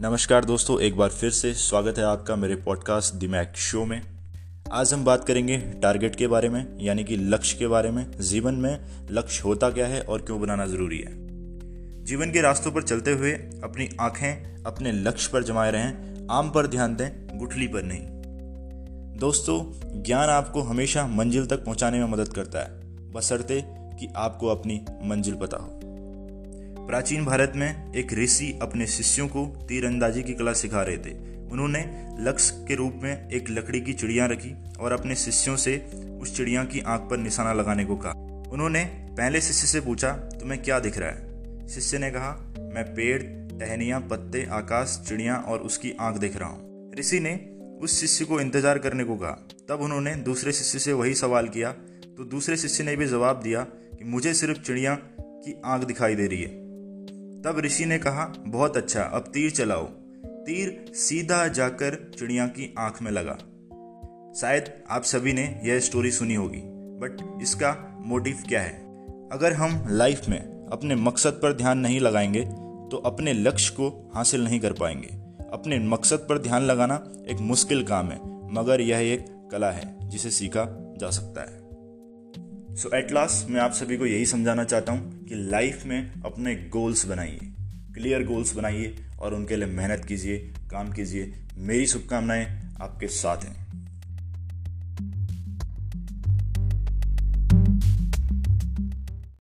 नमस्कार दोस्तों, एक बार फिर से स्वागत है आपका मेरे पॉडकास्ट दिमैक शो में। आज हम बात करेंगे टारगेट के बारे में, यानी कि लक्ष्य के बारे में, जीवन में लक्ष्य होता क्या है और क्यों बनाना ज़रूरी है। जीवन के रास्तों पर चलते हुए अपनी आँखें अपने लक्ष्य पर जमाए रहें, आम पर ध्यान दें, गुठली पर नहीं। दोस्तों, ज्ञान आपको हमेशा मंजिल तक पहुँचाने में मदद करता है। बसरते कि आपको अपनी मंजिल पता हो। प्राचीन भारत में एक ऋषि अपने शिष्यों को तीरंदाजी की कला सिखा रहे थे। उन्होंने लक्ष्य के रूप में एक लकड़ी की चिड़िया रखी और अपने शिष्यों से उस चिड़िया की आँख पर निशाना लगाने को कहा। उन्होंने पहले शिष्य से पूछा, तुम्हें क्या दिख रहा है? शिष्य ने कहा, मैं पेड़, टहनिया, पत्ते, आकाश, चिड़िया और उसकी आँख देख रहा हूँ। ऋषि ने उस शिष्य को इंतज़ार करने को कहा। तब उन्होंने दूसरे शिष्य से वही सवाल किया। तो दूसरे शिष्य ने भी जवाब दिया कि, मुझे सिर्फ़ चिड़िया की आँख दिखाई दे रही है। तब ऋषि ने कहा, बहुत अच्छा अब तीर चलाओ। तीर सीधा जाकर चिड़िया की आँख में लगा। शायद आप सभी ने यह स्टोरी सुनी होगी बट इसका मोटिव क्या है? अगर हम लाइफ में अपने मकसद पर ध्यान नहीं लगाएँगे तो अपने लक्ष्य को हासिल नहीं कर पाएँगे। अपने मकसद पर ध्यान लगाना एक मुश्किल काम है, मगर यह एक कला है, जिसे सीखा जा सकता है। सो एट लास्ट मैं आप सभी को यही समझाना चाहता हूँ कि लाइफ में अपने गोल्स बनाइए। क्लियर गोल्स बनाइए और उनके लिए मेहनत कीजिए, काम कीजिए। मेरी शुभकामनाएँ आपके साथ हैं।